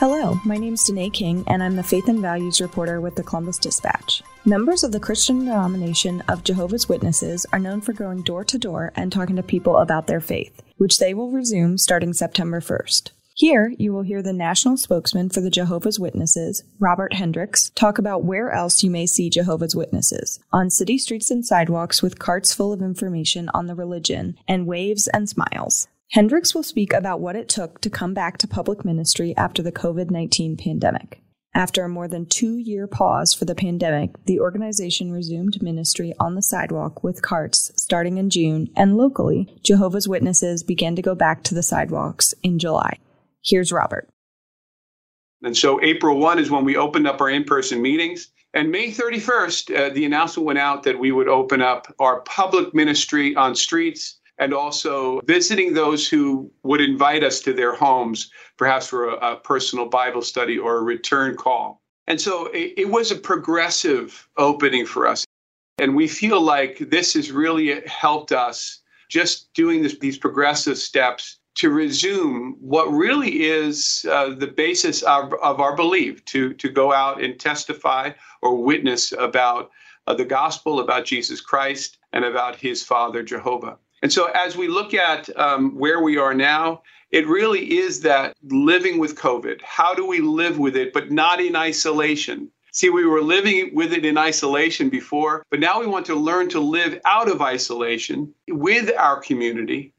Hello, my name is Danae King, and I'm the Faith and Values reporter with the Columbus Dispatch. Members of the Christian denomination of Jehovah's Witnesses are known for going door to door and talking to people about their faith, which they will resume starting September 1st. Here, you will hear the national spokesman for the Jehovah's Witnesses, Robert Hendriks, talk about where else you may see Jehovah's Witnesses on city streets and sidewalks with carts full of information on the religion and waves and smiles. Hendriks will speak about what it took to come back to public ministry after the COVID 19 pandemic. After a more than two year pause for the pandemic, the organization resumed ministry on the sidewalk with carts starting in June, and locally, Jehovah's Witnesses began to go back to the sidewalks in July. Here's Robert. And so April 1 is when we opened up our in person meetings. And May 31st, uh, the announcement went out that we would open up our public ministry on streets and also visiting those who would invite us to their homes, perhaps for a, a personal Bible study or a return call. And so it, it was a progressive opening for us. And we feel like this has really helped us just doing this, these progressive steps to resume what really is uh, the basis of, of our belief to, to go out and testify or witness about uh, the gospel, about Jesus Christ, and about his Father, Jehovah. And so, as we look at um, where we are now, it really is that living with COVID. How do we live with it, but not in isolation? See, we were living with it in isolation before, but now we want to learn to live out of isolation with our community,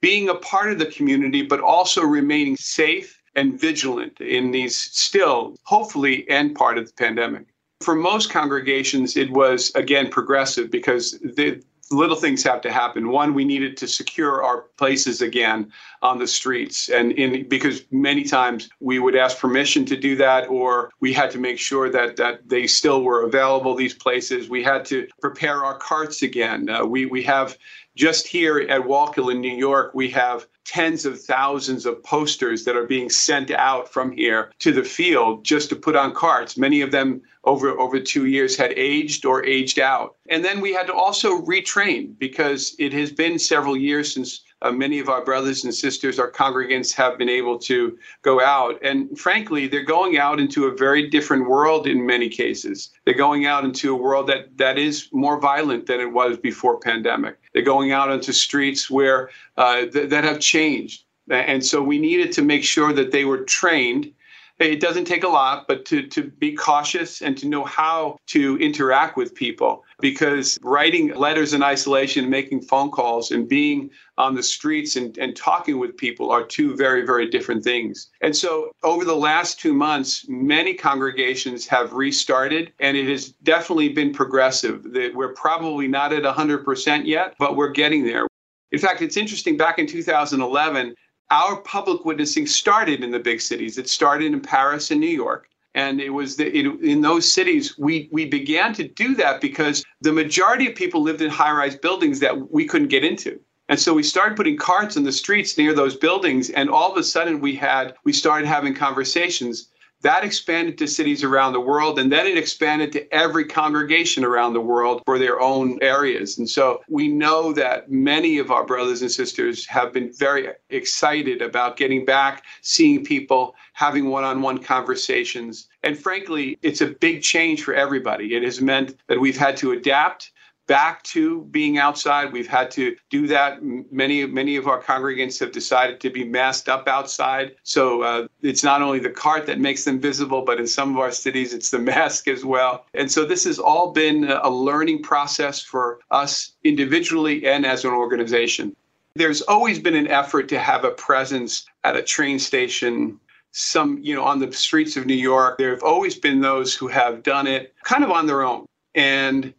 being a part of the community, but also remaining safe and vigilant in these still, hopefully, end part of the pandemic. For most congregations, it was again progressive because the, little things have to happen. One, we needed to secure our places again on the streets, and in because many times we would ask permission to do that, or we had to make sure that that they still were available. These places, we had to prepare our carts again. Uh, we we have just here at Wallkill in New York, we have tens of thousands of posters that are being sent out from here to the field just to put on carts. Many of them over over two years had aged or aged out. And then we had to also retrain because it has been several years since uh, many of our brothers and sisters, our congregants, have been able to go out. And frankly, they're going out into a very different world in many cases. They're going out into a world that, that is more violent than it was before pandemic. They're going out into streets where uh, th- that have changed. And so we needed to make sure that they were trained it doesn't take a lot, but to, to be cautious and to know how to interact with people. Because writing letters in isolation, making phone calls, and being on the streets and, and talking with people are two very, very different things. And so, over the last two months, many congregations have restarted, and it has definitely been progressive. We're probably not at 100% yet, but we're getting there. In fact, it's interesting, back in 2011, our public witnessing started in the big cities. It started in Paris and New York. And it was the, it, in those cities, we, we began to do that because the majority of people lived in high rise buildings that we couldn't get into. And so we started putting carts in the streets near those buildings. And all of a sudden, we had, we started having conversations that expanded to cities around the world, and then it expanded to every congregation around the world for their own areas. And so we know that many of our brothers and sisters have been very excited about getting back, seeing people, having one on one conversations. And frankly, it's a big change for everybody. It has meant that we've had to adapt back to being outside. We've had to do that. Many many of our congregants have decided to be masked up outside. So uh, it's not only the cart that makes them visible, but in some of our cities, it's the mask as well. And so this has all been a learning process for us individually and as an organization. There's always been an effort to have a presence at a train station some you know on the streets of new york there have always been those who have done it kind of on their own and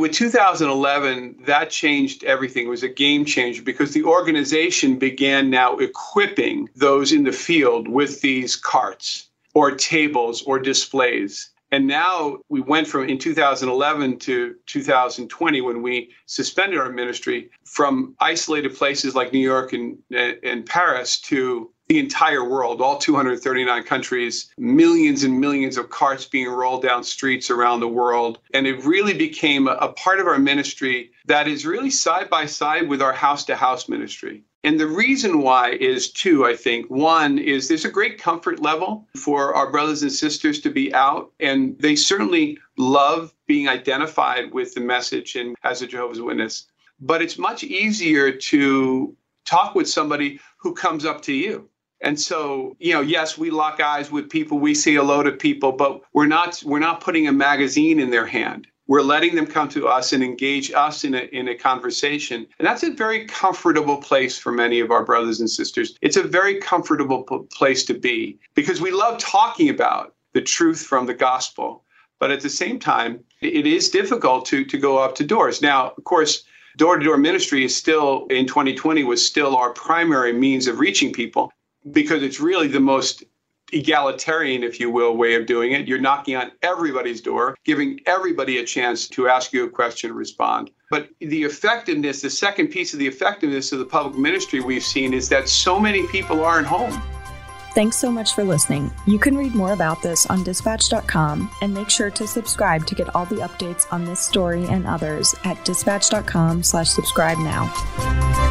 with 2011, that changed everything. It was a game changer because the organization began now equipping those in the field with these carts or tables or displays. And now we went from in 2011 to 2020 when we suspended our ministry from isolated places like New York and, and Paris to the entire world, all 239 countries, millions and millions of carts being rolled down streets around the world. And it really became a, a part of our ministry that is really side by side with our house to house ministry. And the reason why is two, I think. One is there's a great comfort level for our brothers and sisters to be out, and they certainly love being identified with the message and as a Jehovah's Witness. But it's much easier to talk with somebody who comes up to you and so, you know, yes, we lock eyes with people, we see a load of people, but we're not we're not putting a magazine in their hand. We're letting them come to us and engage us in a, in a conversation. And that's a very comfortable place for many of our brothers and sisters. It's a very comfortable p- place to be because we love talking about the truth from the gospel. But at the same time, it is difficult to, to go up to doors. Now, of course, door to door ministry is still in 2020 was still our primary means of reaching people because it's really the most egalitarian, if you will, way of doing it. You're knocking on everybody's door, giving everybody a chance to ask you a question respond. But the effectiveness, the second piece of the effectiveness of the public ministry we've seen is that so many people aren't home. Thanks so much for listening. You can read more about this on dispatch.com and make sure to subscribe to get all the updates on this story and others at dispatch.com slash subscribe now.